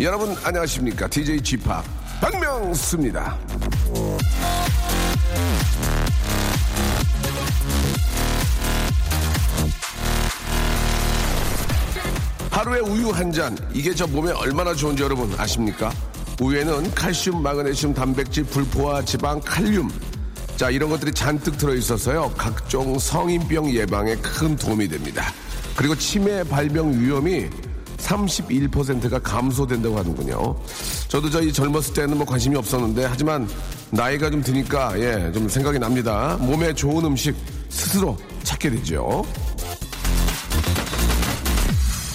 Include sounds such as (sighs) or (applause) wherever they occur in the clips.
여러분 안녕하십니까? DJ g 파 박명수입니다. 하루에 우유 한 잔. 이게 저 몸에 얼마나 좋은지 여러분 아십니까? 우유에는 칼슘 마그네슘 단백질 불포화 지방 칼륨. 자 이런 것들이 잔뜩 들어있어서요. 각종 성인병 예방에 큰 도움이 됩니다. 그리고 치매 발병 위험이 31%가 감소된다고 하는군요. 저도 저희 젊었을 때는 뭐 관심이 없었는데 하지만 나이가 좀 드니까 예, 좀 생각이 납니다. 몸에 좋은 음식 스스로 찾게 되죠.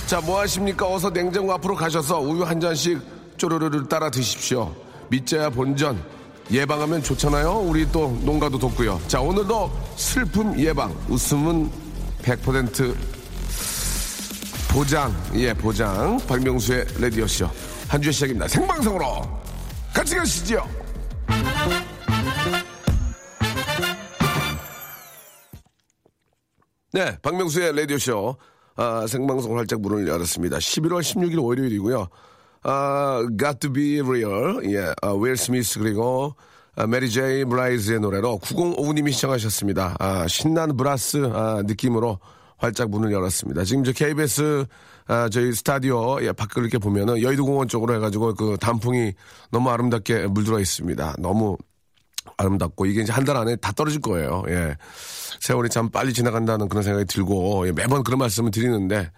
자, 뭐 하십니까? 어서 냉장고 앞으로 가셔서 우유 한 잔씩 쪼르르르 따라 드십시오. 밑자야 본전. 예방하면 좋잖아요. 우리 또 농가도 돕고요. 자, 오늘도 슬픔 예방. 웃음은 100% 보장, 예, 보장. 박명수의 라디오쇼. 한 주의 시작입니다. 생방송으로 같이 가시죠. 네, 박명수의 라디오쇼. 아, 생방송 활짝 문을 열었습니다. 11월 16일 월요일이고요. 아, Got to be real. 예, 아, 윌 스미스 그리고 아, 메리 제이 블라이즈의 노래로 9059님이 신청하셨습니다. 아, 신난 브라스 아, 느낌으로 활짝 문을 열었습니다. 지금 저 KBS 아, 저희 스타디오 예, 밖을 이렇게 보면은 여의도공원 쪽으로 해가지고 그 단풍이 너무 아름답게 물들어 있습니다. 너무 아름답고 이게 이제 한 달 안에 다 떨어질 거예요. 예. 세월이 참 빨리 지나간다는 그런 생각이 들고 예, 매번 그런 말씀을 드리는데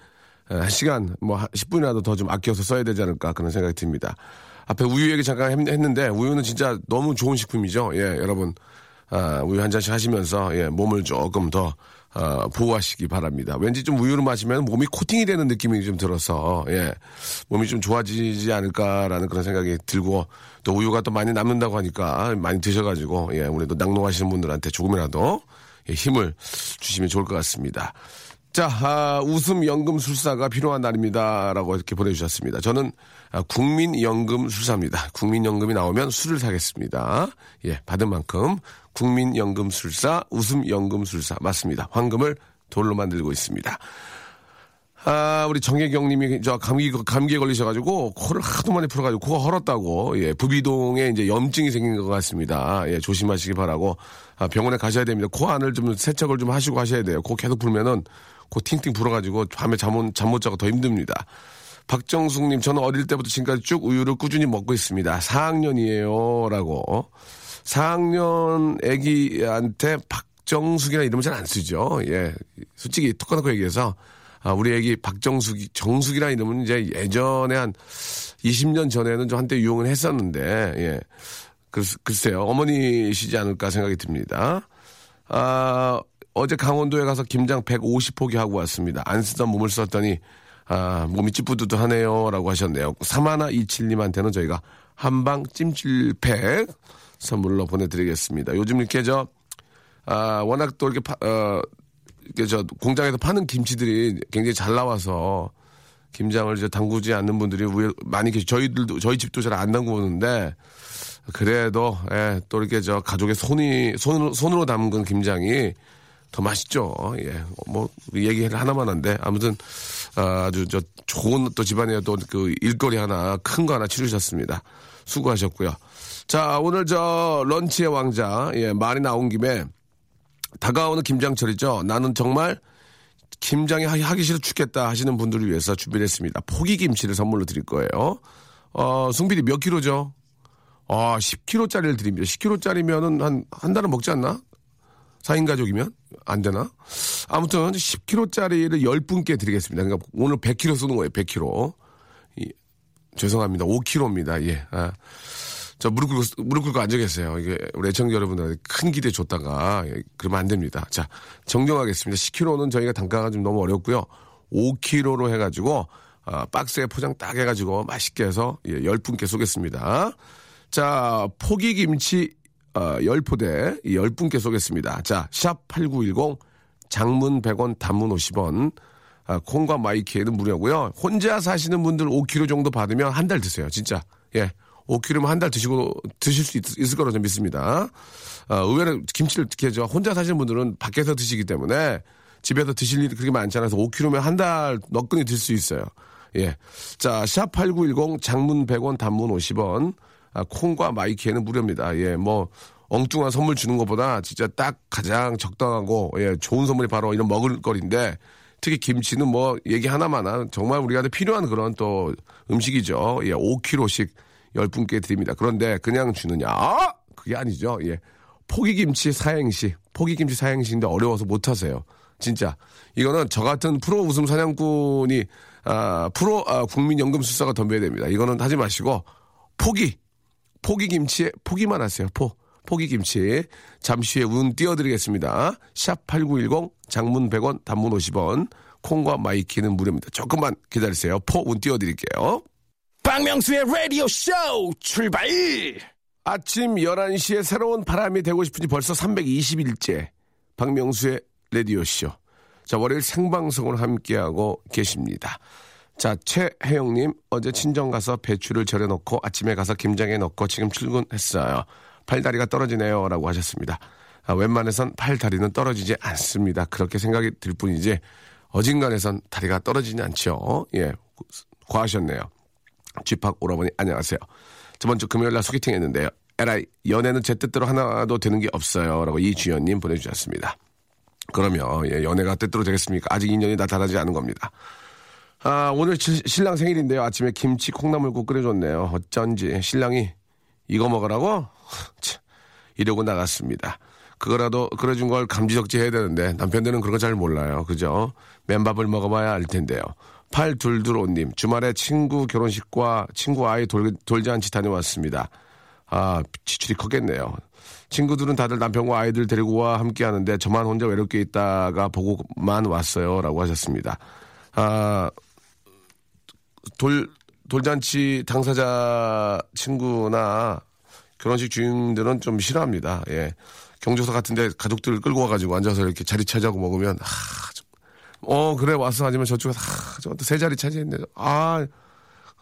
예, 한 시간 뭐 10분이라도 더 좀 아껴서 써야 되지 않을까 그런 생각이 듭니다. 앞에 우유 얘기 잠깐 했- 했는데 우유는 진짜 너무 좋은 식품이죠. 예, 여러분 아, 우유 한 잔씩 하시면서 예, 몸을 조금 더 어, 보호하시기 바랍니다. 왠지 좀 우유를 마시면 몸이 코팅이 되는 느낌이 좀 들어서 예, 몸이 좀 좋아지지 않을까라는 그런 생각이 들고 또 우유가 또 많이 남는다고 하니까 많이 드셔가지고 예, 우리 또 낙농하시는 분들한테 조금이라도 예, 힘을 주시면 좋을 것 같습니다. 자, 아, 웃음 연금 술사가 필요한 날입니다라고 이렇게 보내주셨습니다. 저는 아, 국민연금 술사입니다. 국민연금이 나오면 술을 사겠습니다. 예, 받은 만큼 국민연금 술사, 웃음 연금 술사 맞습니다. 황금을 돌로 만들고 있습니다. 아, 우리 정혜경 님이 저 감기, 감기에 걸리셔가지고 코를 하도 많이 풀어가지고 코가 헐었다고, 예, 부비동에 이제 염증이 생긴 것 같습니다. 예, 조심하시기 바라고, 아, 병원에 가셔야 됩니다. 코 안을 좀 세척을 좀 하시고 하셔야 돼요. 코 계속 불면은 코 팅팅 불어가지고 밤에 잠 못, 잠못 자고 더 힘듭니다. 박정숙 님, 저는 어릴 때부터 지금까지 쭉 우유를 꾸준히 먹고 있습니다. 4학년이에요. 라고. 4학년 애기한테 박정숙이나 이름을 잘 안 쓰죠. 예. 솔직히 톡 까놓고 얘기해서 아, 우리 애기 박정숙이, 정숙이라는 이름은 이제 예전에 한 20년 전에는 좀 한때 유용을 했었는데, 예. 글, 글쎄요. 어머니시지 않을까 생각이 듭니다. 아, 어제 강원도에 가서 김장 150포기 하고 왔습니다. 안 쓰던 몸을 썼더니, 아, 몸이 찌뿌드드하네요. 라고 하셨네요. 사마나 이칠님한테는 저희가 한방 찜질팩 선물로 보내드리겠습니다. 요즘 이렇게 저, 아, 워낙 또 이렇게 파, 어, 이렇게 저 공장에서 파는 김치들이 굉장히 잘 나와서 김장을 이제 담그지 않는 분들이 왜- 많이 계시 저희들도 저희 집도 잘 안 담그는데 그래도 예, 또 이렇게 저 가족의 손이 손으로 손으로 담근 김장이 더 맛있죠. 예, 뭐 얘기를 하나만 한데 아무튼 아, 아주 저 좋은 또 집안에 또 그 일거리 하나 큰 거 하나 치르셨습니다. 수고하셨고요. 자 오늘 저 런치의 왕자 예, 말이 나온 김에 다가오는 김장철이죠. 나는 정말 김장이 하- 하기 싫어 죽겠다 하시는 분들을 위해서 준비를 했습니다. 포기김치를 선물로 드릴 거예요. 어, 승필이 몇 킬로죠? 아, 10킬로짜리를 드립니다. 10킬로짜리면은 한, 한 달은 먹지 않나? 4인 가족이면? 안 되나? 아무튼 10킬로짜리를 10분께 드리겠습니다. 그러니까 오늘 100킬로 쏘는 거예요, 100킬로. 이, 죄송합니다. 5킬로입니다. 예. 아. 저 무릎 꿇고, 무릎 꿇고 앉아 계세요. 이게 우리 애청자 여러분들한테 큰 기대 줬다가 예, 그러면 안 됩니다. 자, 정정하겠습니다. 10kg는 저희가 단가가 좀 너무 어렵고요. 5kg로 해가지고 아, 박스에 포장 딱 해가지고 맛있게 해서 예, 10분께 쏘겠습니다. 자, 포기김치 어, 10포대 10분께 쏘겠습니다. 자, 샵 8910 장문 100원 단문 50원 아, 콩과 마이키에는 무료고요. 혼자 사시는 분들 5kg 정도 받으면 한 달 드세요. 진짜. 예. 5kg면 한 달 드시고 드실 수 있, 을 거라고 믿습니다. 아, 의외로 김치를 특히 저 혼자 사시는 분들은 밖에서 드시기 때문에 집에서 드실 일이 그렇게 많지 않아서 5kg면 한 달 너끈히 들 수 있어요. 예. 자, 샵 8910 장문 100원 단문 50원. 아, 콩과 마이키에는 무료입니다. 예, 뭐 엉뚱한 선물 주는 것보다 진짜 딱 가장 적당하고 예, 좋은 선물이 바로 이런 먹을거리인데 특히 김치는 뭐 얘기 하나만 정말 우리한테 필요한 그런 또 음식이죠. 예, 5kg씩 10분께 드립니다. 그런데 그냥 주느냐? 그게 아니죠. 예. 포기김치 사행시, 포기김치 사행시인데 어려워서 못 하세요. 진짜. 이거는 저 같은 프로 웃음 사냥꾼이, 아, 프로 아, 국민연금술사가 덤벼야 됩니다. 이거는 하지 마시고, 포기. 포기김치에 포기만 하세요. 포. 포기김치. 잠시 후에 운 띄워드리겠습니다. 샵 8910 장문 100원, 단문 50원. 콩과 마이케이는 무료입니다. 조금만 기다리세요. 포 운 띄워드릴게요. 박명수의 라디오 쇼 출발! 아침 11시에 새로운 바람이 되고 싶은지 벌써 320일째. 박명수의 라디오 쇼. 자, 월요일 생방송을 함께하고 계십니다. 자, 최혜영님, 어제 친정 가서 배추를 절여놓고 아침에 가서 김장에 넣고 지금 출근했어요. 팔다리가 떨어지네요. 라고 하셨습니다. 아, 웬만해선 팔다리는 떨어지지 않습니다. 그렇게 생각이 들 뿐이지, 어딘간에선 다리가 떨어지지 않죠. 예, 과하셨네요. 쥐팍 오라버니, 안녕하세요. 저번 주 금요일 날 소개팅 했는데요. 에라이, 연애는 제 뜻대로 하나도 되는 게 없어요. 라고 이주연님 보내주셨습니다. 그러면, 예, 연애가 뜻대로 되겠습니까? 아직 인연이 나타나지 않은 겁니다. 아, 오늘 시- 신랑 생일인데요. 아침에 김치 콩나물국 끓여줬네요. 어쩐지 신랑이 이거 먹으라고? (laughs) 참, 이러고 나갔습니다. 그거라도 끓여준 걸 감지적지 해야 되는데 남편들은 그런 거 잘 몰라요. 그죠? 맨밥을 먹어봐야 알 텐데요. 8225님, 주말에 친구 결혼식과 친구 아이 돌, 돌잔치 다녀왔습니다. 아, 지출이 컸겠네요. 친구들은 다들 남편과 아이들 데리고 와 함께 하는데 저만 혼자 외롭게 있다가 보고만 왔어요. 라고 하셨습니다. 아, 돌, 돌잔치 당사자 친구나 결혼식 주인들은 좀 싫어합니다. 예. 경조사 같은데 가족들 끌고 와가지고 앉아서 이렇게 자리 차지하고 먹으면, 아, 좀, 어, 그래, 왔어. 하지만 저쪽에서, 아, 저것도 세 자리 차지했네. 아,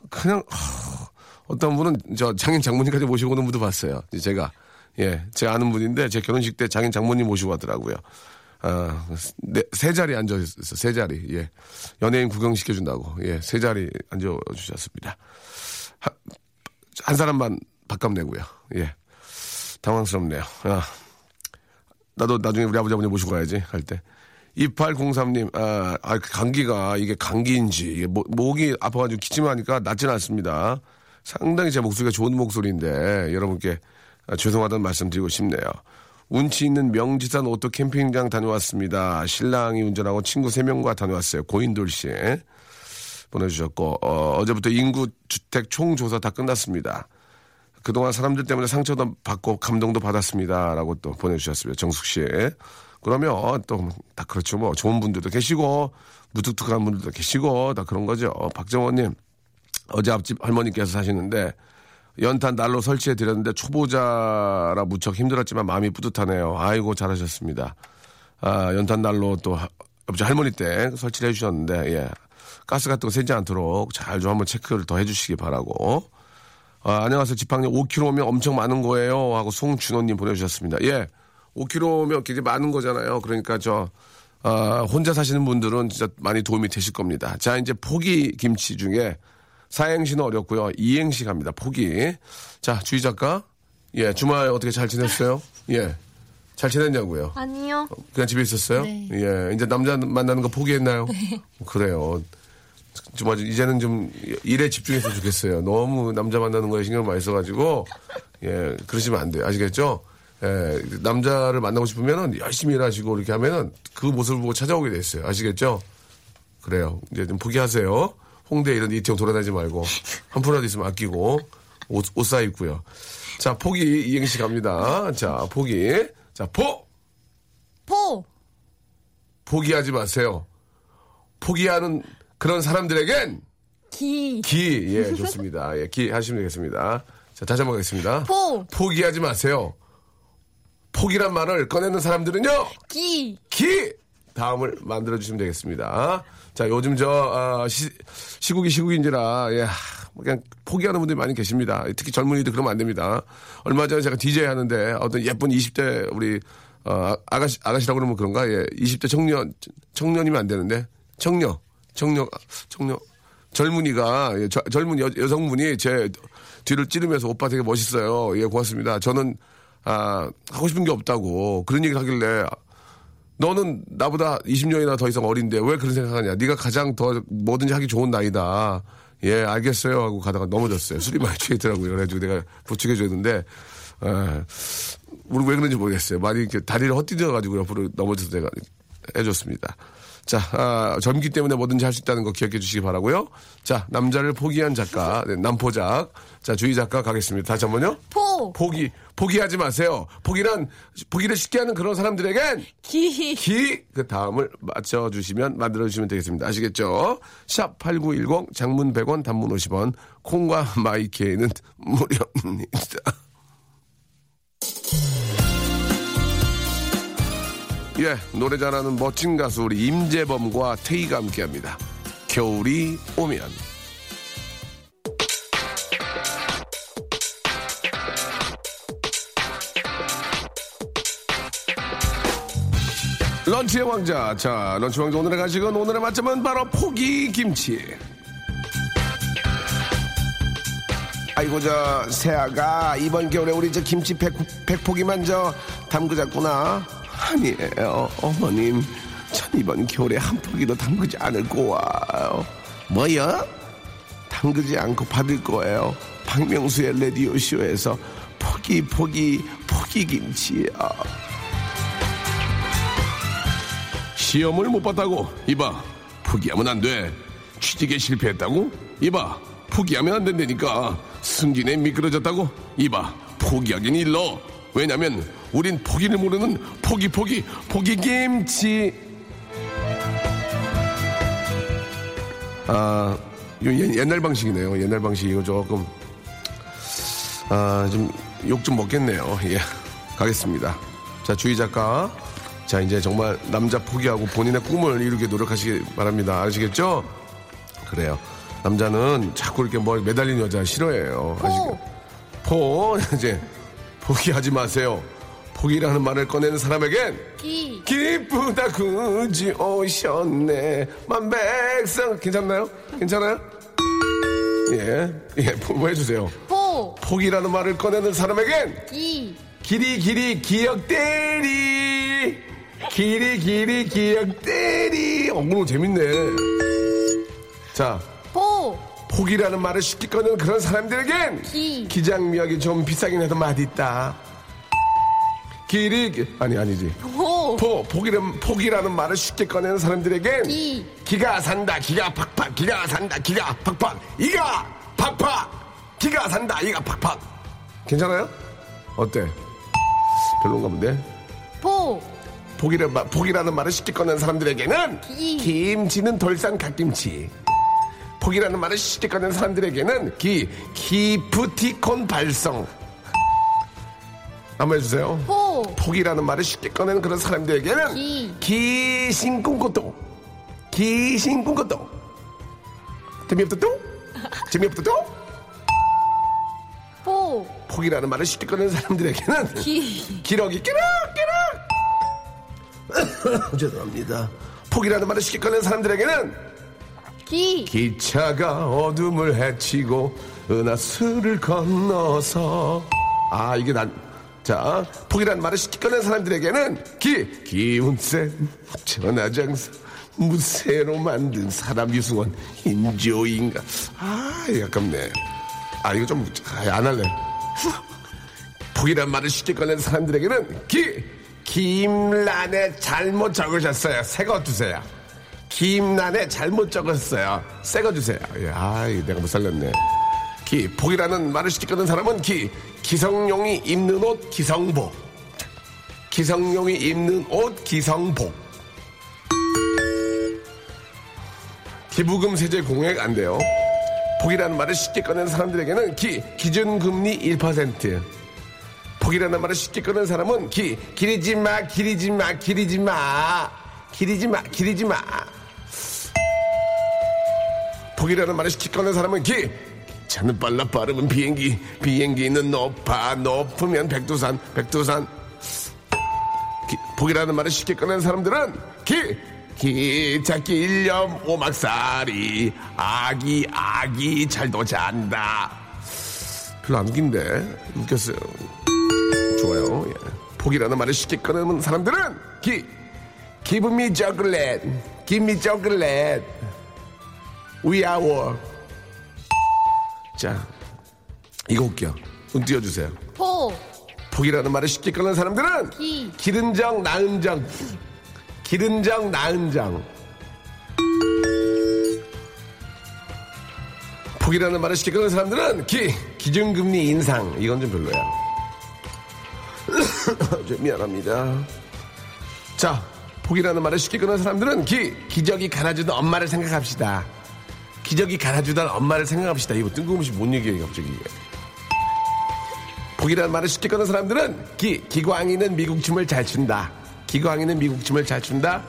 그냥, 아, 어떤 분은 저 장인 장모님까지 모시고 오는 분도 봤어요. 제가. 예. 제가 아는 분인데 제 결혼식 때 장인 장모님 모시고 왔더라고요. 아, 네, 세 자리 앉아있어, 세 자리. 예. 연예인 구경시켜준다고. 예, 세 자리 앉아주셨습니다. 한, 한 사람만 밥값 내고요. 예. 당황스럽네요. 아, 나도 나중에 우리 아버지 아버님 모시고 가야지, 갈 때. 2803님, 아, 아, 감기가, 이게 감기인지, 이게 목, 목이 아파가지고 기침하니까 낫지는 않습니다. 상당히 제 목소리가 좋은 목소리인데, 여러분께 아, 죄송하다는 말씀 드리고 싶네요. 운치 있는 명지산 오토 캠핑장 다녀왔습니다. 신랑이 운전하고 친구 3명과 다녀왔어요. 고인돌 씨. 보내주셨고, 어, 어제부터 인구 주택 총조사 다 끝났습니다. 그동안 사람들 때문에 상처도 받고 감동도 받았습니다. 라고 또 보내주셨습니다. 정숙 씨. 그러면 또 다 그렇죠. 뭐 좋은 분들도 계시고, 무뚝뚝한 분들도 계시고, 다 그런 거죠. 박정원님, 어제 앞집 할머니께서 사시는데, 연탄 난로 설치해 드렸는데 초보자라 무척 힘들었지만 마음이 뿌듯하네요. 아이고 잘하셨습니다. 아, 연탄 난로 또 하- 옆집 할머니 때 설치를 해주셨는데 예. 가스 같은 거 새지 않도록 잘 좀 한번 체크를 더 해주시기 바라고. 아, 안녕하세요. 지팡님 5kg면 엄청 많은 거예요. 하고 송준호님 보내주셨습니다. 예. 5kg면 굉장히 많은 거잖아요. 그러니까 저, 아, 혼자 사시는 분들은 진짜 많이 도움이 되실 겁니다. 자, 이제 포기 김치 중에 사행시는 어렵고요. 이행시 갑니다. 포기. 자, 주희 작가. 예, 주말 어떻게 잘 지냈어요? (laughs) 예. 잘 지냈냐고요? 아니요. 그냥 집에 있었어요? 네. 예. 이제 남자 만나는 거 포기했나요? 그래요. 정말 이제는 좀 일에 집중했으면 좋겠어요. 너무 남자 만나는 거에 신경 많이 써가지고 예 그러시면 안 돼요. 아시겠죠? 예 남자를 만나고 싶으면은 열심히 일하시고 이렇게 하면은 그 모습을 보고 찾아오게 돼 있어요. 아시겠죠? 그래요. 이제 좀 포기하세요. 홍대 이런 이태원 돌아다니지 말고 한 푼이라도 있으면 아끼고 옷, 옷 사입고요. 자 포기 이행시 갑니다. 자 포기. 자 포. 포. 포기하지 마세요. 포기하는 그런 사람들에겐 기. 기, 예, 좋습니다. 예, 기 하시면 되겠습니다. 자, 다시 한번 가겠습니다. 포. 포기하지 마세요. 포기란 말을 꺼내는 사람들은요, 기. 기! 다음을 만들어 주시면 되겠습니다. 자, 요즘 저, 어, 시, 시국이 시국인지라, 예, 그냥 포기하는 분들이 많이 계십니다. 특히 젊은이들 그러면 안 됩니다. 얼마 전에 제가 DJ 하는데 어떤 예쁜 20대 우리, 어, 아가씨, 아가씨라고 그러면 그런가? 예, 20대 청년, 청년이면 안 되는데, 청녀, 청녀, 청녀, 젊은이가, 예, 저- 젊은 여, 여성분이 제 뒤를 찌르면서 오빠 되게 멋있어요. 예, 고맙습니다. 저는, 아, 하고 싶은 게 없다고. 그런 얘기를 하길래, 너는 나보다 20년이나 더 이상 어린데 왜 그런 생각하냐? 네가 가장 더 뭐든지 하기 좋은 나이다. 예, 알겠어요. 하고 가다가 넘어졌어요. 술이 많이 취했더라고요. 그래가지고 내가 부축해 줬는데, 에, 우리 왜 그런지 모르겠어요. 많이 이렇게 다리를 헛디뎌가지고 옆으로 넘어져서 내가 해줬습니다. 자, 아, 젊기 때문에 뭐든지 할 수 있다는 거 기억해 주시기 바라고요 자, 남자를 포기한 작가, 네, 남포작. 자, 주희 작가 가겠습니다. 다시 한 번요. 포. 포기, 포기하지 마세요. 포기란, 포기를 쉽게 하는 그런 사람들에겐 기. 기, 그 다음을 맞춰주시면, 만들어주시면 되겠습니다. 아시겠죠? 샵 8910, 장문 100원, 단문 50원, 콩과 마이케이는 무료입니다. 예, 노래 잘하는 멋진 가수 우리 임재범과 태희가 함께 합니다. 겨울이 오면. 런치의 왕자. 자, 런치 왕자 오늘의 간식은 오늘의 맛점은 바로 포기 김치. 아이고 저 새아가 이번 겨울에 우리 저 김치 백, 백포기만 저 담그자꾸나 아니에요. 어머님 전 이번 겨울에 한 포기도 담그지 않을 거예요. 뭐요? 담그지 않고 받을 거예요. 박명수의 라디오 쇼에서 포기 포기 포기 김치요. 시험을 못 봤다고? 이봐 포기하면 안 돼. 취직에 실패했다고? 이봐 포기하면 안 된다니까. 승진에 미끄러졌다고? 이봐 포기하긴 일러 왜냐면 우린 포기를 모르는 포기 포기 포기 김치 아 옛- 옛날 방식이네요 옛날 방식 이거 조금 아, 좀, 욕좀 먹겠네요. 예. 가겠습니다. 자, 주희 작가. 자, 이제 정말 남자 포기하고 본인의 꿈을 이루게 노력하시기 바랍니다. 아시겠죠? 그래요. 남자는 자꾸 이렇게 뭐 매달린 여자 싫어해요. 아시겠 포, (laughs) 이제, 포기하지 마세요. 포기라는 말을 꺼내는 사람에겐 기. 기쁘다 구주 오셨네 만백성 괜찮나요? 괜찮아요? 예, 예, 뭐 해주세요. 포. 포기라는 말을 꺼내는 사람에겐 기. 길이 길이 기억되리 길이 길이 기억되리 어, 오늘 재밌네 자 포. 포기라는 말을 쉽게 꺼내는 그런 사람들에겐 기. 기장미역이 좀 비싸긴 해도 맛있다 길이 기- 아니 아니지 포. 포 포기라는 포기라는 말을 쉽게 꺼내는 사람들에겐 기. 기가 산다 기가 팍팍 기가 산다 기가 팍팍 이가 팍팍 기가 산다 이가 팍팍 괜찮아요? 어때? 별론가 본데 포. 포기라, 마- 포기라는 말을 쉽게 꺼내는 사람들에게는 기. 김치는 돌산 갓김치 포기라는 말을 쉽게 꺼내는 사람들에게는 기 기프티콘 발성 한번 해주세요 포. 포기라는 말을 쉽게 꺼내는 그런 사람들에게는 기. 기싱 꿍꼬또 기신 꿈꽃도 재미없다 또? 재미없다 또? 포. 포기라는 말을 쉽게 꺼내는 사람들에게는 기. 기러기 끼럭 끼럭 (coughs) 죄송합니다 포기라는 말을 쉽게 꺼내는 사람들에게는 기. 기차가 어둠을 헤치고 은하수를 건너서. 아 이게 난 자, 포기라는 말을 쉽게 꺼낸 사람들에게는 기, 기운센 전화장사 무쇠로 만든 사람 유승원 인조인가. 아 아깝네. 아 이거 좀안 할래. 포기란 말을 쉽게 꺼낸 사람들에게는 기 김란에 잘못 적으셨어요. 새거 주세요 김란에 잘못 적었어요. 새거 주세요. 예, 아 내가 못 살렸네. 기 포기라는 말을 쉽게 꺼낸 사람은 기 기성용이 입는 옷 기성복. 기성용이 입는 옷 기성복. 기부금 세제 공액 안 돼요. 포기라는 말을 쉽게 꺼낸 사람들에게는 기 기준금리 1% 포기라는 말을 쉽게 꺼낸 사람은 기 기리지 마 기리지 마 기리지 마 기리지 마, 기리지 마. 포기라는 말을 시키 꺼낸 사람은 기. 차는 빨라 빠르면 비행기, 비행기는 높아 높으면 백두산, 백두산. 기, 포기라는 말을 쉽게 꺼낸 사람들은 기. 기차 길렴 오막살이 아기 아기 잘도 잔다. 별로 안 웃긴데 웃겼어요. 좋아요. 예. 포기라는 말을 쉽게 꺼내는 사람들은 기 Give me chocolate. Give me chocolate. We are war. 자, 이거 웃겨. 눈 띄워주세요. 포, 포기라는 말을 쉽게 꺼내는 사람들은 기, 기른정, 나은정. 기른정, 나은정. 포기라는 말을 쉽게 꺼내는 사람들은 기, 기준금리 인상. 이건 좀 별로야. (coughs) 좀 미안합니다. 자, 포기라는 말을 쉽게 꺼내는 사람들은 기, 기저귀 갈아주던 엄마를 생각합시다. 기저귀 갈아주던 엄마를 생각합시다. 이거 뜬금없이 뭔 얘기예요, 갑자기. 포기라는 말을 쉽게 꺼낸 사람들은 기, 기광이는 미국 춤을 잘 춘다. 기광이는 미국 춤을 잘 춘다.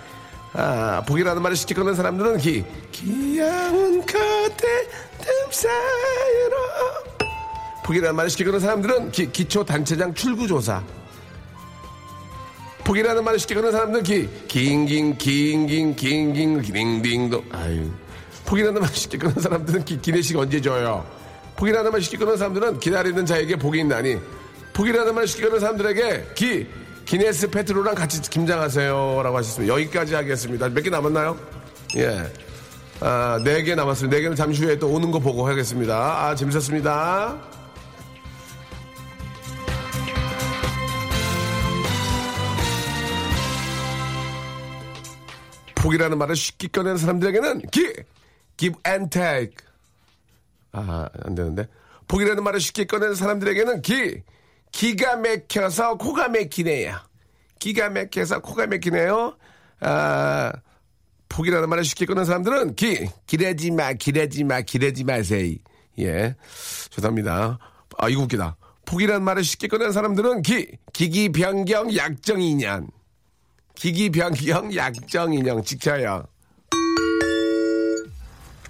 아, 포기라는 말을 쉽게 꺼낸 사람들은 기, 귀여운 그대 틈 사이로. 포기라는 말을 쉽게 꺼낸 사람들은 기, 기초 단체장 출구조사. 포기라는 말을 쉽게 꺼낸 사람들은 기, 긴긴, 긴긴, 긴긴, 기딩딩도. 아유. 포기라는 말을 쉽게 꺼낸 사람들은 기, 기내식 언제 줘요? 포기라는 말 쉽게 꺼낸 사람들은 기다리는 자에게 복이 있나니 포기라는 말 쉽게 꺼낸 사람들에게 기 기네스 페트로랑 같이 김장하세요 라고 하셨습니다 여기까지 하겠습니다 몇 개 남았나요? 예. 아, 네 개 남았습니다. 네 개는 잠시 후에 또 오는 거 보고 하겠습니다. 아, 재밌었습니다. 포기라는 말을 쉽게 꺼내는 사람들에게는 기, give and take. 아, 안 되는데. 포기라는 말을 쉽게 꺼내는 사람들에게는 기, 기가 막혀서 코가 막히네요. 기가 막혀서 코가 막히네요. 아, 포기라는 말을 쉽게 꺼내는 사람들은 기, 기대지 마, 기대지 마, 기대지 마세요. 예. 죄송합니다. 아, 이거 웃기다. 포기라는 말을 쉽게 꺼내는 사람들은 기, 기기 변경 약정인연. 기기 변경 약정인형 지켜요.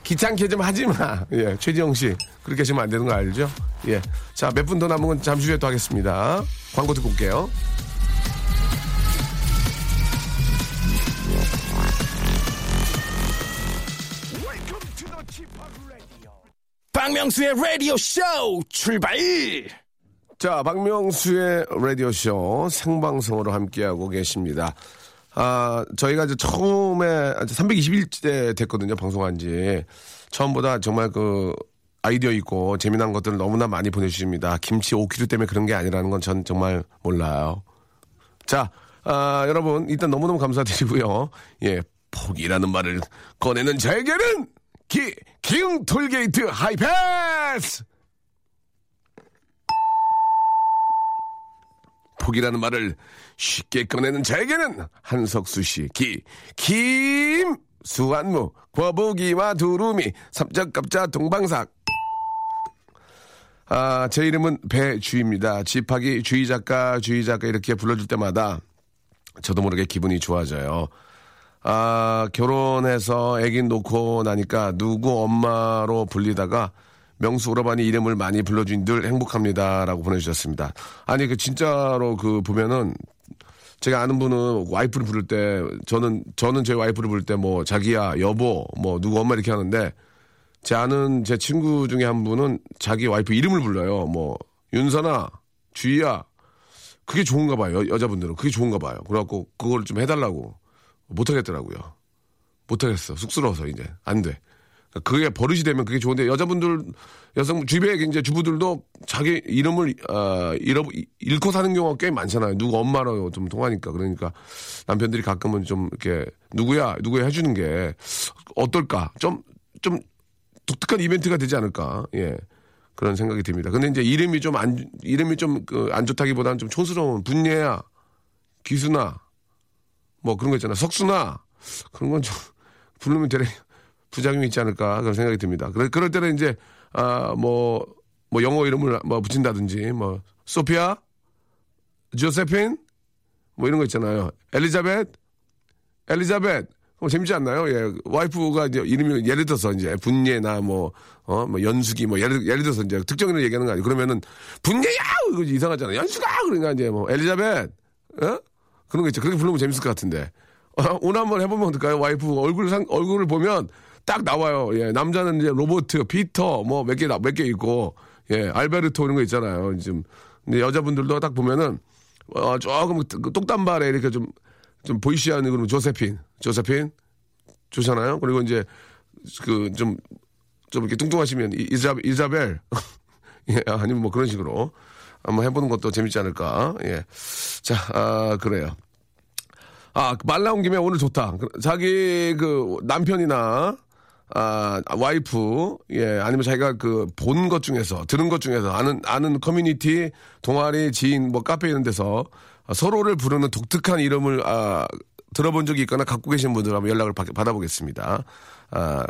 귀찮게 좀 하지 마. 예, 최지영 씨. 그렇게 하시면 안 되는 거 알죠? 예. 자, 몇 분 더 남은 건 잠시 후에 또 하겠습니다. 광고 듣고 올게요. 박명수의 라디오 쇼 출발! 자, 박명수의 라디오 쇼 생방송으로 함께하고 계십니다. 아, 저희가 이제 처음에 321째 됐거든요, 방송한 지. 처음보다 정말 그 아이디어 있고 재미난 것들을 너무나 많이 보내주십니다. 김치 5kg 때문에 그런 게 아니라는 건 전 정말 몰라요. 자, 아, 여러분, 일단 너무너무 감사드리고요. 예, 포기라는 말을 꺼내는 저에게는 기, 기흥 톨게이트 하이패스! 포기라는 말을 쉽게 꺼내는 자에게는 한석수 씨, 기, 김, 수완무, 거북이와 두루미, 삼적갑자 동방삭. 아, 제 이름은 배주입니다. 집하기 주희 작가, 주희 작가 이렇게 불러줄 때마다 저도 모르게 기분이 좋아져요. 아, 결혼해서 애기 놓고 나니까 누구 엄마로 불리다가 명수 오라바니 이름을 많이 불러주니 늘 행복합니다라고 보내주셨습니다. 아니 그 진짜로 그 보면은 제가 아는 분은 와이프를 부를 때 저는 저는 제 와이프를 부를 때 뭐 자기야 여보 뭐 누구 엄마 이렇게 하는데 제 아는 제 친구 중에 한 분은 자기 와이프 이름을 불러요. 뭐 윤선아 주희야 그게 좋은가 봐요. 여, 자분들은 그게 좋은가 봐요. 그래갖고 그걸 좀 해달라고 못하겠더라고요. 못하겠어. 쑥스러워서 이제 안 돼. 그게 버릇이 되면 그게 좋은데 여자분들 여성 주변에 이제 주부들도 자기 이름을 어, 잃어 잃고 사는 경우가 꽤 많잖아요. 누구 엄마로 좀 통하니까. 그러니까 남편들이 가끔은 좀 이렇게 누구야 누구야 해주는 게 어떨까? 좀좀 독특한 이벤트가 되지 않을까? 예. 그런 생각이 듭니다. 근데 이제 이름이 좀 안 이름이 좀안 좋다기보다는 좀 촌스러운 분예야 기수나 뭐 그런 거 있잖아 석수나 그런 건 좀 (laughs) 부르면 되레 부작용이 있지 않을까 그런 생각이 듭니다. 그럴, 그럴 때는 이제 아뭐뭐 뭐 영어 이름을 뭐 붙인다든지 뭐 소피아, 조세핀 뭐 이런 거 있잖아요. 엘리자벳, 엘리자벳. 어, 재밌지 않나요? 예. 와이프가 이제 이름이 예를 들어서 이제 분예나 뭐, 어, 뭐 연숙이 뭐 예를, 예를 들어서 이제 특정 이름 얘기하는 거 아니고 그러면은 분예야! 이거 이상하잖아. 연숙아! 그러니까 이제 뭐 엘리자벳. 어? 그런 거 있죠. 그렇게 부르면 재밌을 것 같은데. 어, 오늘 한번 해보면 어떨까요? 와이프 얼굴 상, 얼굴을 보면 딱 나와요. 예. 남자는 이제 로버트, 피터 뭐 몇 개, 몇 개 있고, 예. 알베르토 이런 거 있잖아요. 지금. 근데 여자분들도 딱 보면은 어, 조금 똑단발에 이렇게 좀, 좀 보이시하는 그런 조세핀, 조세핀, 좋잖아요. 그리고 이제 그 좀, 좀 이렇게 뚱뚱하시면 이- 이자, 이자벨, (laughs) 예, 아니면 뭐 그런 식으로 한번 해보는 것도 재밌지 않을까. 예. 자, 아, 그래요. 아, 말 나온 김에 오늘 좋다. 그- 자기 그 남편이나 아, 와이프, 예, 아니면 자기가 그 본 것 중에서, 들은 것 중에서, 아는, 아는 커뮤니티, 동아리, 지인, 뭐 카페 이런 데서 서로를 부르는 독특한 이름을, 아, 들어본 적이 있거나 갖고 계신 분들 한번 연락을 받, 받아보겠습니다. 아,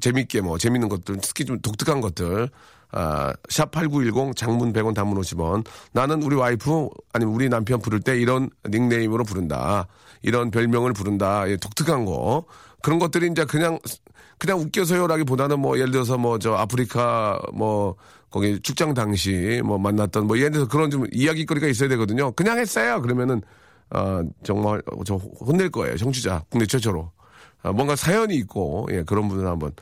재밌게 뭐 재밌는 것들 특히 좀 독특한 것들. 아, 샵8910 장문 100원 단문 50원. 나는 우리 와이프 아니면 우리 남편 부를 때 이런 닉네임으로 부른다. 이런 별명을 부른다. 예, 독특한 거. 그런 것들이 이제 그냥 그냥 웃겨서요라기보다는 뭐 예를 들어서 뭐 저 아프리카 뭐 거기 출장 당시 뭐 만났던 뭐 예를 들어서 그런 좀 이야기거리가 있어야 되거든요. 그냥 했어요. 그러면은 아 정말 저 혼낼 거예요. 청취자 국내 최초로. 아, 뭔가 사연이 있고 예, 그런 분들 한번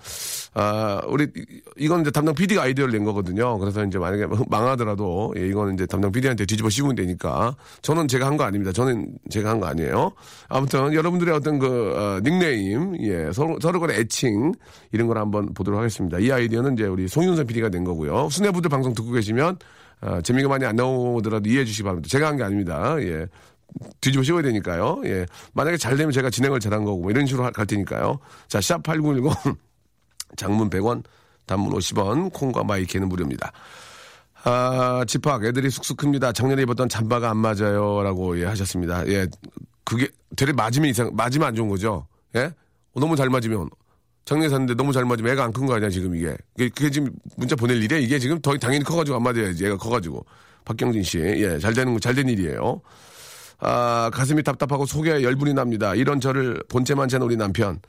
아 우리 이- 이건 이제 담당 PD가 아이디어를 낸 거거든요. 그래서 이제 만약에 (laughs) 망하더라도 예, 이거는 이제 담당 PD한테 뒤집어 씌우면 되니까 저는 제가 한 거 아닙니다. 저는 제가 한 거 아니에요. 아무튼 여러분들의 어떤 그 어, 닉네임 예, 서로 서로 간의 애칭 이런 걸 한번 보도록 하겠습니다. 이 아이디어는 이제 우리 송윤선 PD가 낸 거고요. 수뇌부들 방송 듣고 계시면 아, 재미가 많이 안 나오더라도 이해해 주시기 바랍니다. 제가 한 게 아닙니다. 예. 뒤집어 씌워야 되니까요. 예. 만약에 잘 되면 제가 진행을 잘한 거고, 뭐 이런 식으로 할- 갈 테니까요. 자, 샵 8910, (laughs) 장문 100원, 단문 50원, 콩과 마이K는 무료입니다. 아, 집합, 애들이 쑥쑥 큽니다. 작년에 입었던 잠바가 안 맞아요. 라고 예, 하셨습니다. 예. 그게, 되레 맞으면 이상, 맞으면 안 좋은 거죠. 예? 어, 너무 잘 맞으면. 작년에 샀는데 너무 잘 맞으면 애가 안 큰 거 아니야, 지금 이게. 그게, 그게 지금 문자 보낼 일이야? 이게 지금 더 당연히 커가지고 안 맞아야지. 애가 커가지고. 박경진 씨. 예, 잘 되는, 거, 잘 된 일이에요. 아, 가슴이 답답하고 속에 열분이 납니다. 이런 저를 본체만 채는 우리 남편.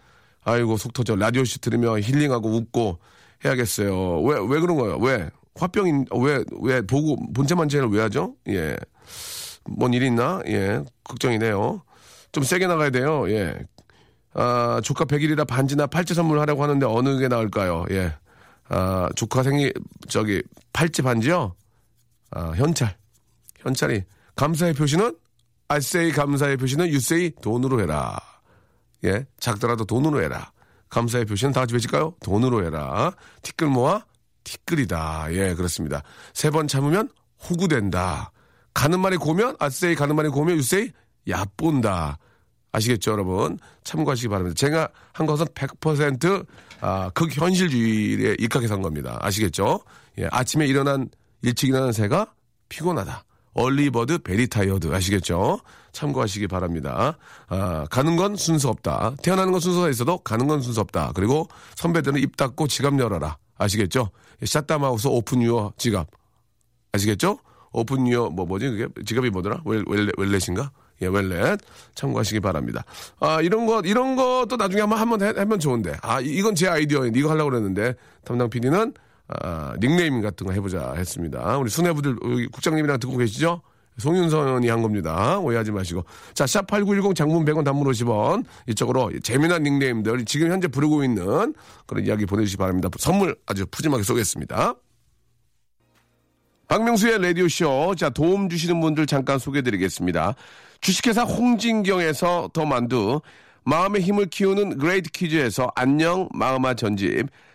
아이고, 속 터져. 라디오씨 들으며 힐링하고 웃고 해야겠어요. 왜, 왜 그런 거예요? 왜? 화병인, 왜, 왜, 보고, 본체만 채를 왜 하죠? 예. 뭔일 있나? 예. 걱정이네요. 좀 세게 나가야 돼요. 예. 아, 조카 100일이라 반지나 팔찌 선물하려고 하는데 어느 게 나을까요? 예. 아, 조카 생일, 저기, 팔찌 반지요? 아, 현찰. 현찰이. 감사의 표시는? Say 감사의 표시는 say 돈으로 해라. 예. 작더라도 돈으로 해라. 감사의 표시는 다 같이 외칠까요? 돈으로 해라. 티끌 모아 티끌이다. 예, 그렇습니다. 세 번 참으면 호구된다. 가는 말이 고우면 가는 말이 고우면 얕본다. 아시겠죠, 여러분? 참고하시기 바랍니다. 제가 한 것은 100% 아, 극현실주의에 입각해서 한 겁니다. 아시겠죠? 예, 아침에 일어난 일찍 일어난 새가 피곤하다. early bird very tired 아시겠죠? 참고하시기 바랍니다. 아, 가는 건 순서 없다. 태어나는 건 순서가 있어도 가는 건 순서 없다. 그리고 선배들은 입 닫고 지갑 열어라. 아시겠죠? shut the mouth open your 지갑. 아시겠죠? open your 뭐 뭐지 그게 지갑이 뭐더라? wal, wal, wallet인가? 예, wallet 참고하시기 바랍니다. 아 이런 거 이런 것도 나중에 한번 한번 해- 하면 좋은데 아 이- 이건 제 아이디어예요. 이거 하려고 그랬는데 담당 PD는 아, 닉네임 같은 거 해보자 했습니다. 우리 여기 국장님이랑 듣고 계시죠? 송윤선이 한 겁니다. 오해하지 마시고. 자, 샵8910 장문 100원 단문 50원. 이쪽으로 재미난 닉네임들 지금 현재 부르고 있는 그런 이야기 보내주시기 바랍니다. 선물 아주 푸짐하게 쏘겠습니다. 박명수의 라디오쇼. 자, 도움 주시는 분들 잠깐 소개해드리겠습니다. 주식회사 홍진경에서 더 만두, 마음의 힘을 키우는 그레이트북스에서 안녕 마음아 전집,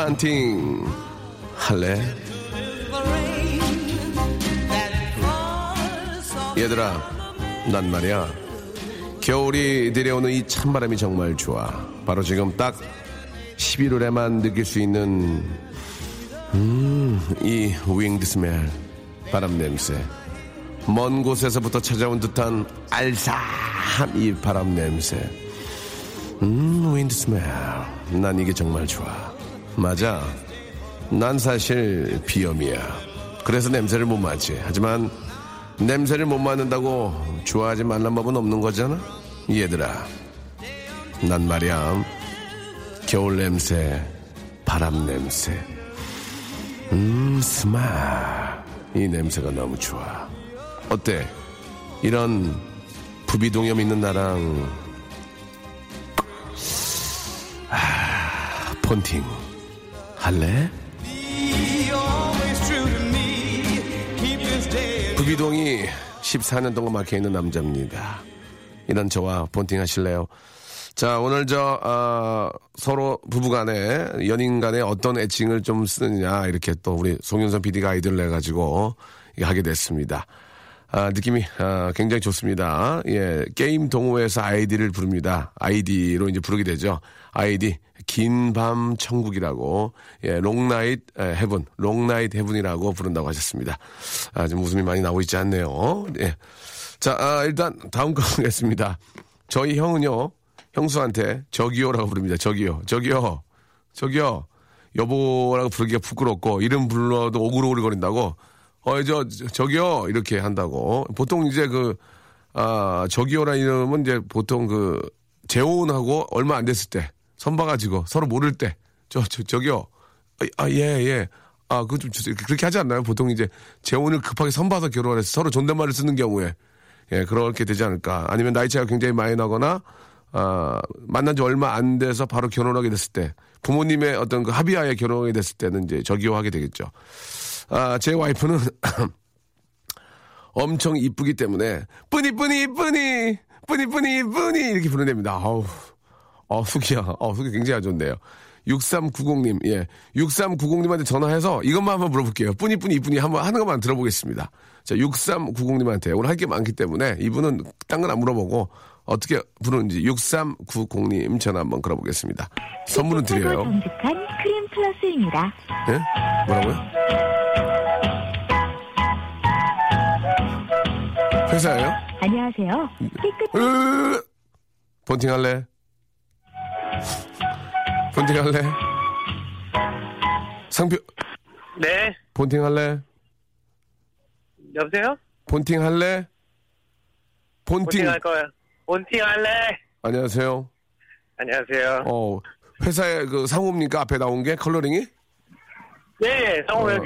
헌팅 할래? 얘들아, 난 말이야. 겨울이 내려오는 이 찬바람이 정말 좋아. 바로 지금 딱 11월에만 느낄 수 있는, 음, 이 윙드 스멜, 바람 냄새. 먼 곳에서부터 찾아온 듯한 알싸한 이 바람 냄새. 음, 윈드 스멜. 난 이게 정말 좋아. 맞아. 난 사실 비염이야. 그래서 냄새를 못 맡지. 하지만 냄새를 못 맡는다고 좋아하지 말란 법은 없는 거잖아? 얘들아. 난 말이야. 겨울 냄새, 바람 냄새. 음, 스멜. 이 냄새가 너무 좋아. 어때? 이런 부비동염 있는 나랑 아, 폰팅 할래? 부비동이 14년 동안 막혀 있는 남자입니다. 이런 저와 폰팅 하실래요? 자, 오늘 저, 어, 서로 부부 간에, 연인 간에 어떤 애칭을 좀 쓰느냐, 이렇게 또 우리 송윤선 PD가 아이디어를 내가지고, 하게 됐습니다. 아, 느낌이, 아, 굉장히 좋습니다. 예, 게임 동호회에서 아이디를 부릅니다. 아이디로 이제 부르게 되죠. 아이디, 긴밤 천국이라고, 예, long night heaven, long night heaven이라고 부른다고 하셨습니다. 아, 좀 웃음이 많이 나오고 있지 않네요. 예. 자, 아, 일단 다음 거 하겠습니다. 저희 형은요, 형수한테 저기요라고 부릅니다. 저기요. 저기요. 저기요. 여보라고 부르기가 부끄럽고 이름 불러도 오글오글거린다고. 어, 저 저기요 이렇게 한다고. 보통 이제 그 아, 저기요라 이름은 이제 보통 그 재혼하고 얼마 안 됐을 때 선봐가지고 서로 모를 때 저 저 저기요. 아, 예, 예. 아, 그거 좀 주세요. 그렇게 하지 않나요? 보통 이제 재혼을 급하게 선봐서 결혼해서 서로 존댓말을 쓰는 경우에 예, 그렇게 되지 않을까. 아니면 나이 차가 굉장히 많이 나거나 아, 만난 지 얼마 안 돼서 바로 결혼하게 됐을 때 부모님의 어떤 그 합의하에 결혼하게 됐을 때는 이제 저기요 하게 되겠죠. 아, 제 와이프는 (coughs) 엄청 이쁘기 때문에 뿌니 뿌니 뿌니 뿌니 뿌니 뿌니 이렇게 부르냅니다. 아우, 어 숙이야, 어 숙이 굉장히 안 좋네요. 6390님, 예, 6390님한테 전화해서 이것만 한번 물어볼게요. 뿌니 뿌니 이쁘니 한번 하는 것만 들어보겠습니다. 자, 6390님한테 오늘 할 게 많기 때문에 이분은 딴 건 안 물어보고 어떻게 부르는지 6390님 전화 한번 걸어보겠습니다. 선물은 드려요. 정직한 크림 플러스입니다. 예? 뭐라고요? 회사예요? 안녕하세요. 깨끗 으 본팅 할래? 본팅 할래? 상표 네, 본팅 할래? 여보세요? 본팅 할래? 본팅 본팅 할 거야. 본팅 할래? 안녕하세요. 안녕하세요. 어 회사에 그 상호입니까 앞에 나온 게 컬러링이? 네, 성우였 어.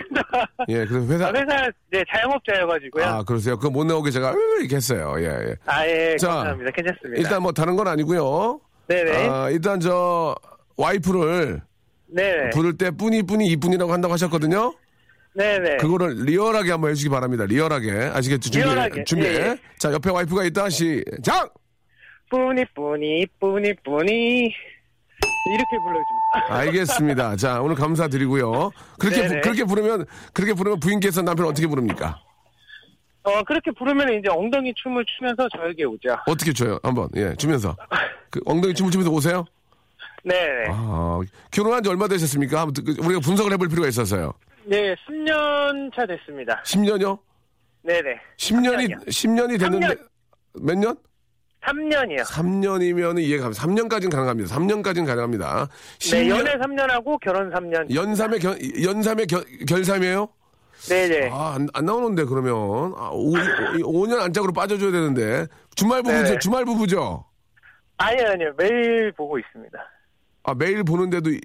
예, 그래서 회사 아, 회사 네 자영업자여가지고요. 아 그러세요. 그거 못 나오게 제가 으 이렇게 했어요. 예, 예. 아, 예, 자, 감사합니다. 괜찮습니다. 일단 뭐 다른 건 아니고요. 네네. 아, 일단 저 와이프를 네네. 부를 때 뿌니 뿌니 이쁜이라고 한다고 하셨거든요. 네네. 그거를 리얼하게 한번 해주시기 바랍니다. 리얼하게 아시겠죠? 준비 리얼하게, 준비. 예, 예. 자 옆에 와이프가 있다 시작. 뿌니, 뿌니, 뿌니, 뿌니. 이렇게 불러줍니다. 알겠습니다. 자 오늘 감사드리고요. 그렇게 부-. 그렇게 부르면 그렇게 부르면 부인께서 남편 어떻게 부릅니까? 어, 그렇게 부르면 이제 엉덩이 춤을 추면서 저에게 오죠. 어떻게 줘요? 한번 예 주면서 그 엉덩이 춤을 추면서 오세요. 네네. 아 결혼한 지 얼마 되셨습니까? 한번 그- 우리가 분석을 해볼 필요가 있어서요. 네, 10년 차 됐습니다. 10년요? 네네. 10년이 3년이요. 10년이 됐는데 3년. 몇 년? 3년이요. 3년이면 이해가 갑니다. 3년까지는 가능합니다. 3년까지는 가능합니다. 네, 10년, 연애 3년하고 결혼 3년. 연삼의 결, 연삼의 결, 결삼이에요? 네네. 아, 안, 안 나오는데, 그러면. 아, 오, 년 안짝으로 빠져줘야 되는데. 주말 부부죠? 네네. 주말 부부죠? 아니요, 아니요. 매일 보고 있습니다. 아, 매일 보는데도 이,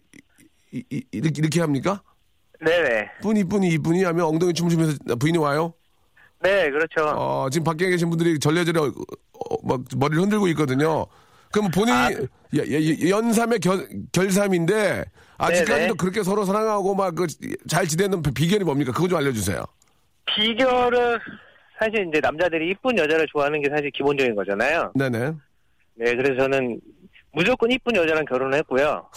이, 이, 이렇게, 이렇게 합니까? 네네. 뿌니, 뿌니, 이쁘니 하면 엉덩이 춤을 추면서 부인이 와요? 네, 그렇죠. 어, 지금 밖에 계신 분들이 전례절에 막 머리를 흔들고 있거든요. 그럼 본인이 아, 연삼의 결, 결삼인데 아직까지도 네네. 그렇게 서로 사랑하고 막 그 잘 지내는 비결이 뭡니까? 그거 좀 알려주세요. 비결은 사실 이제 남자들이 이쁜 여자를 좋아하는 게 사실 기본적인 거잖아요. 네네. 네, 그래서 저는 무조건 이쁜 여자랑 결혼을 했고요.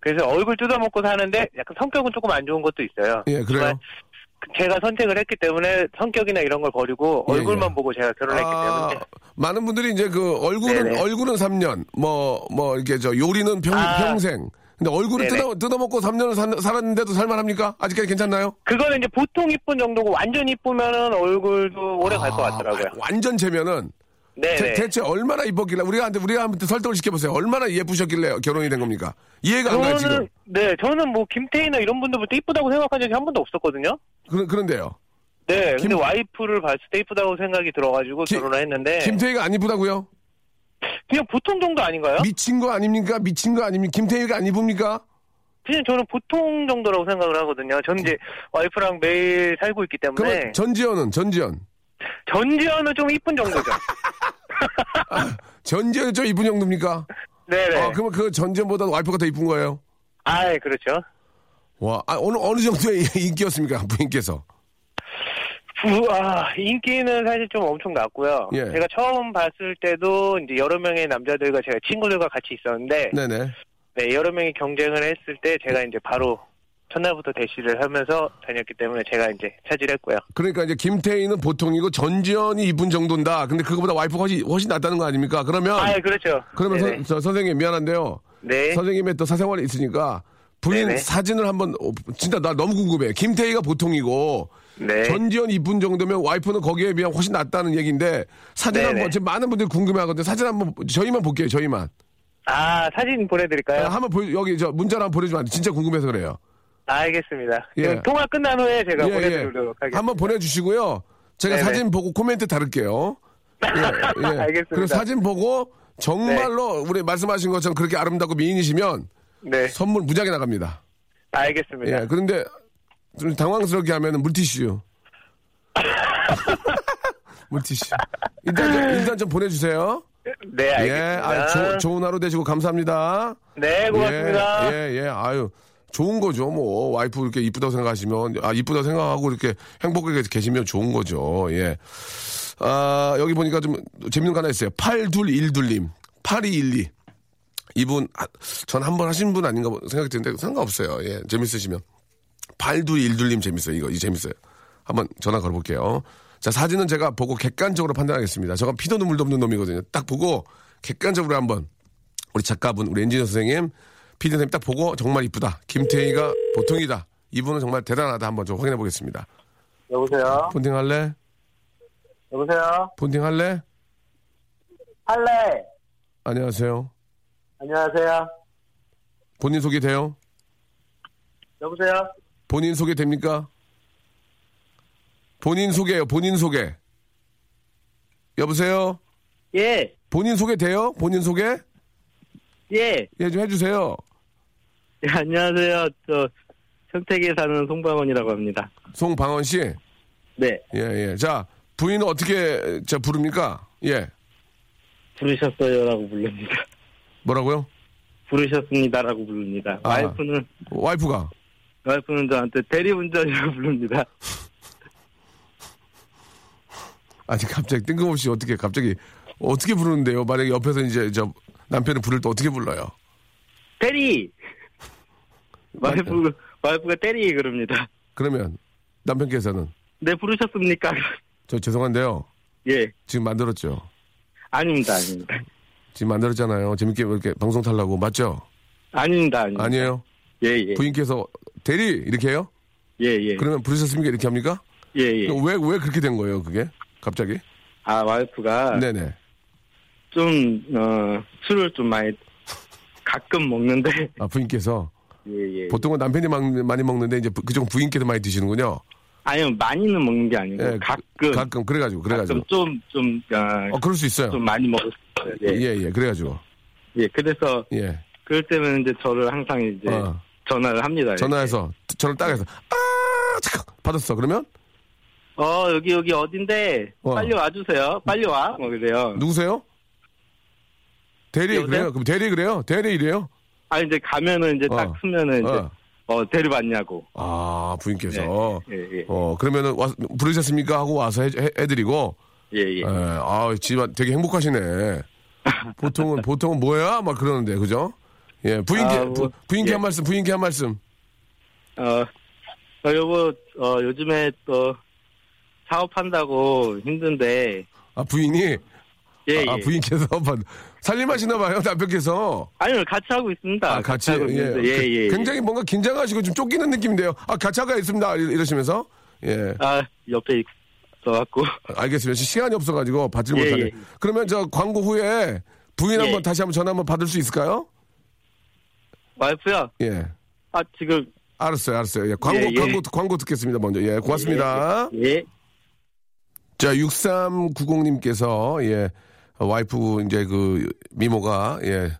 그래서 얼굴 뜯어먹고 사는데 약간 성격은 조금 안 좋은 것도 있어요. 예, 그래요. 제가 선택을 했기 때문에 성격이나 이런 걸 버리고 예, 얼굴만 예. 보고 제가 결혼했기 아, 때문에 많은 분들이 이제 그 얼굴은 네네. 얼굴은 3년, 뭐뭐 이렇게 저 요리는 평, 아. 평생. 근데 얼굴을 네네. 뜯어 뜯어먹고 3년을 살, 살았는데도 살만합니까? 아직까지 괜찮나요? 그거는 이제 보통 이쁜 정도고 완전 이쁘면은 얼굴도 오래 갈것 아, 같더라고요. 완전 재면은 네, 대, 네. 대 체 얼마나 이뻤길래 우리가 한테 우리가 한테 설득을 시켜보세요. 얼마나 예쁘셨길래 결혼이 된 겁니까? 이해가 안 가요 지금. 저는 네, 저는 뭐 김태희나 이런 분들부터 이쁘다고 생각한 적이 한 번도 없었거든요. 그런 그런데요. 네, 김- 근데 와이프를 봤을 때 이쁘다고 생각이 들어가지고 김- 결혼을 했는데 김태희가 안 이쁘다고요? 그냥 보통 정도 아닌가요? 미친 거 아닙니까? 미친 거 아닙니까? 김태희가 안 이쁩니까? 그냥 저는 보통 정도라고 생각을 하거든요. 저는 이제 와이프랑 매일 살고 있기 때문에 전지현은 전지현. 전지현은 좀 이쁜 정도죠. 전지현이 좀 이쁜 정도입니까? 네네. 아, 그러면 그 전지현보다 와이프가 더 이쁜 거예요? 아, 그렇죠. 와, 아, 어느 어느 정도의 (laughs) 인기였습니까? 부인께서. 부, 아, 인기는 사실 좀 엄청 났고요. 예. 제가 처음 봤을 때도 이제 여러 명의 남자들과 제가 친구들과 같이 있었는데, 네네. 네, 여러 명이 경쟁을 했을 때 제가 이제 바로 첫날부터 대시를 하면서 다녔기 때문에 제가 이제 차지했고요. 그러니까 이제 김태희는 보통이고 전지현이 이쁜 정도인다. 근데 그거보다 와이프가 훨씬, 훨씬 낫다는 거 아닙니까? 그러면 아, 그렇죠. 그러면. 선, 저 선생님 미안한데요. 네. 선생님의 또 사생활이 있으니까 부인 네네. 사진을 한번 어, 진짜 나 너무 궁금해. 김태희가 보통이고 네. 전지현 이쁜 정도면 와이프는 거기에 비하면 훨씬 낫다는 얘기인데 사진 네네. 한번 지금 많은 분들이 궁금해하거든요. 사진 한번 저희만 볼게요. 저희만. 아, 사진 보내드릴까요? 아, 한번 보 여기 저 문자로 한번 보내주면 안 돼. 진짜 궁금해서 그래요. 알겠습니다. 예. 통화 끝난 후에 제가 예, 예. 보내드리도록 하겠습니다. 한번 보내주시고요. 제가 네네. 사진 보고 코멘트 다를게요. 예, 예. (laughs) 알겠습니다. 그리고 사진 보고 정말로 우리 말씀하신 것처럼 그렇게 아름답고 미인이시면 네, 선물 무지하게 나갑니다. 알겠습니다. 예, 그런데 좀 당황스럽게 하면 물티슈. (laughs) 물티슈. 일단, 좀, 일단 좀 보내주세요. 네, 예, 알겠습니다. 아, 조- 좋은 하루 되시고 감사합니다. 네, 고맙습니다. 예, 예, 예. 아유, 좋은 거죠. 뭐, 와이프 이렇게 이쁘다고 생각하시면, 아, 이쁘다고 생각하고 이렇게 행복하게 계시면 좋은 거죠. 예. 아, 여기 보니까 좀 재밌는 거 하나 있어요. 8212님. 8212. 이분, 아, 전한 번 하신 분 아닌가 생각이 드는데 상관없어요. 예, 재밌으시면. 8212님 재밌어요. 이거, 이 재밌어요. 한번 전화 걸어볼게요. 자, 사진은 제가 보고 객관적으로 판단하겠습니다. 저가 피도 눈물도 없는 놈이거든요. 딱 보고 객관적으로 한번 우리 작가분, 우리 엔지니어 선생님, 피디 선생님 딱 보고 정말 이쁘다. 김태희가 보통이다. 이분은 정말 대단하다. 한번 좀 확인해 보겠습니다. 여보세요? 폰팅 할래? 여보세요? 폰팅 할래? 할래? 안녕하세요. 안녕하세요? 본인 소개 돼요? 여보세요? 본인 소개 됩니까? 본인 소개요. 본인 소개. 여보세요? 예, 본인 소개 돼요? 본인 소개? 예. 예, 좀 해주세요. 예, 안녕하세요. 저, 평택에 사는 송방원이라고 합니다. 송방원 씨. 네, 예, 예. 자, 부인은 어떻게, 자, 부릅니까? 예. 부르셨어요라고 부릅니다. 뭐라고요? 부르셨습니다라고 부릅니다. 아. 와이프는, 와이프가. 와이프는 저한테 대리운전이라고 부릅니다. 아니, 갑자기 뜬금없이 어떻게, 갑자기, 어떻게 부르는데요? 만약에 옆에서 이제 저 남편을 부를 때 어떻게 불러요? 대리! 와이프, 와이프가 대리 그럽니다. 그러면 남편께서는 네, 부르셨습니까? 저 죄송한데요. 예, 지금 만들었죠? 아닙니다, 아닙니다. 지금 만들었잖아요. 재밌게 이렇게 방송 탈라고. 맞죠? 아닙니다, 아닙니다. 아니에요? 예, 예. 부인께서 대리 이렇게 해요? 예, 예. 그러면 부르셨습니까? 이렇게 합니까? 예, 예. 왜, 왜 그렇게 된 거예요, 그게? 갑자기? 아, 와이프가 네네. 좀, 어, 술을 좀 많이, 가끔 먹는데, 아, 부인께서. 예, 예. 보통은 남편이 막- 많이 먹는데 이제 부- 그쪽 부인께서 많이 드시는군요. 아니요, 많이는 먹는 게 아니고, 예, 가끔, 가끔, 그래가지고, 그래가지고. 가끔 좀, 좀, 어, 어, 그럴 수 있어요. 좀 많이 먹었어요. 예. 예, 예, 그래가지고. 예, 그래서, 예. 그럴 때면 이제 저를 항상 이제 어. 전화를 합니다. 전화해서, 전화를 딱 해서, 아, 잠깐, 받았어. 그러면? 어, 여기, 여기 어딘데? 어. 빨리 와주세요. 빨리 와. 뭐 그래요. 누구세요? 대리? 그래요? 그럼 대리 그래요? 대리 이래요? 아, 이제 가면은 이제 딱 어. 쓰면은 이제, 어. 어, 데려왔냐고. 아, 부인께서. 예, 예, 어, 그러면은, 와, 부르셨습니까? 하고 와서 해, 해, 해드리고, 예, 예. 예, 아, 집안 되게 행복하시네. 보통은, (laughs) 보통은 뭐야? 막 그러는데, 그죠? 예, 부인께, 아, 뭐, 부, 부인께 예. 한 말씀, 부인께 한 말씀. 어, 어, 여보, 어, 요즘에 또 사업한다고 힘든데, 아, 부인이? 예, 아, 예. 부인께서 반- 살림하시나 봐요, 남편께서. 아니요, 같이 하고 있습니다. 아, 같이, 하고 예. 예, 그- 예. 굉장히 뭔가 긴장하시고 좀 쫓기는 느낌인데요. 아, 가차가 있습니다. 이- 이러시면서. 예. 아, 옆에 있어갖고. 알겠습니다. 시간이 없어가지고 받질 예, 못하네. 예. 그러면 저 광고 후에 부인 예. 한번 다시 한번 전화 한번 받을 수 있을까요? 와이프야, 예. 아, 지금, 알았어요, 알았어요. 예, 광고, 예, 예. 광고, 광고 듣겠습니다, 먼저. 예, 고맙습니다. 예. 자, 6390님께서, 예, 어, 와이프, 이제 그, 미모가, 예,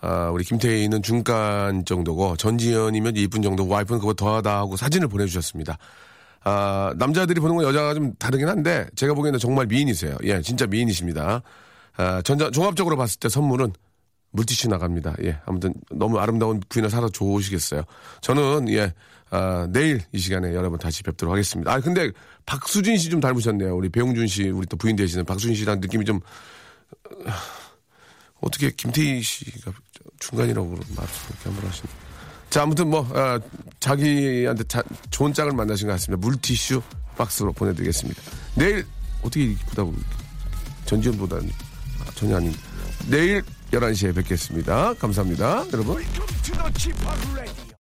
아, 우리 김태희는 중간 정도고, 전지현이면 이쁜 정도, 와이프는 그거 더하다 하고 사진을 보내주셨습니다. 아, 남자들이 보는 건 여자가 좀 다르긴 한데, 제가 보기에는 정말 미인이세요. 예, 진짜 미인이십니다. 아, 전자, 종합적으로 봤을 때 선물은 물티슈 나갑니다. 예, 아무튼 너무 아름다운 부인을 살아 좋으시겠어요. 저는, 예, 아, 내일 이 시간에 여러분 다시 뵙도록 하겠습니다. 아, 근데 박수진 씨 좀 닮으셨네요. 우리 배용준 씨, 우리 또 부인 되시는 박수진 씨랑 느낌이 좀, 어, (sighs) 어떻게 김태희 씨가 중간이라고 말을 이렇게 한번 하시네. 자, 아무튼 뭐, 아, 자기한테 자- 좋은 짝을 만나신 것 같습니다. 물티슈 박스로 보내드리겠습니다. 내일, 어떻게 이쁘다고, 전지현보다는 아, 전혀 아닙니다. 내일 11시에 뵙겠습니다. 감사합니다. 여러분.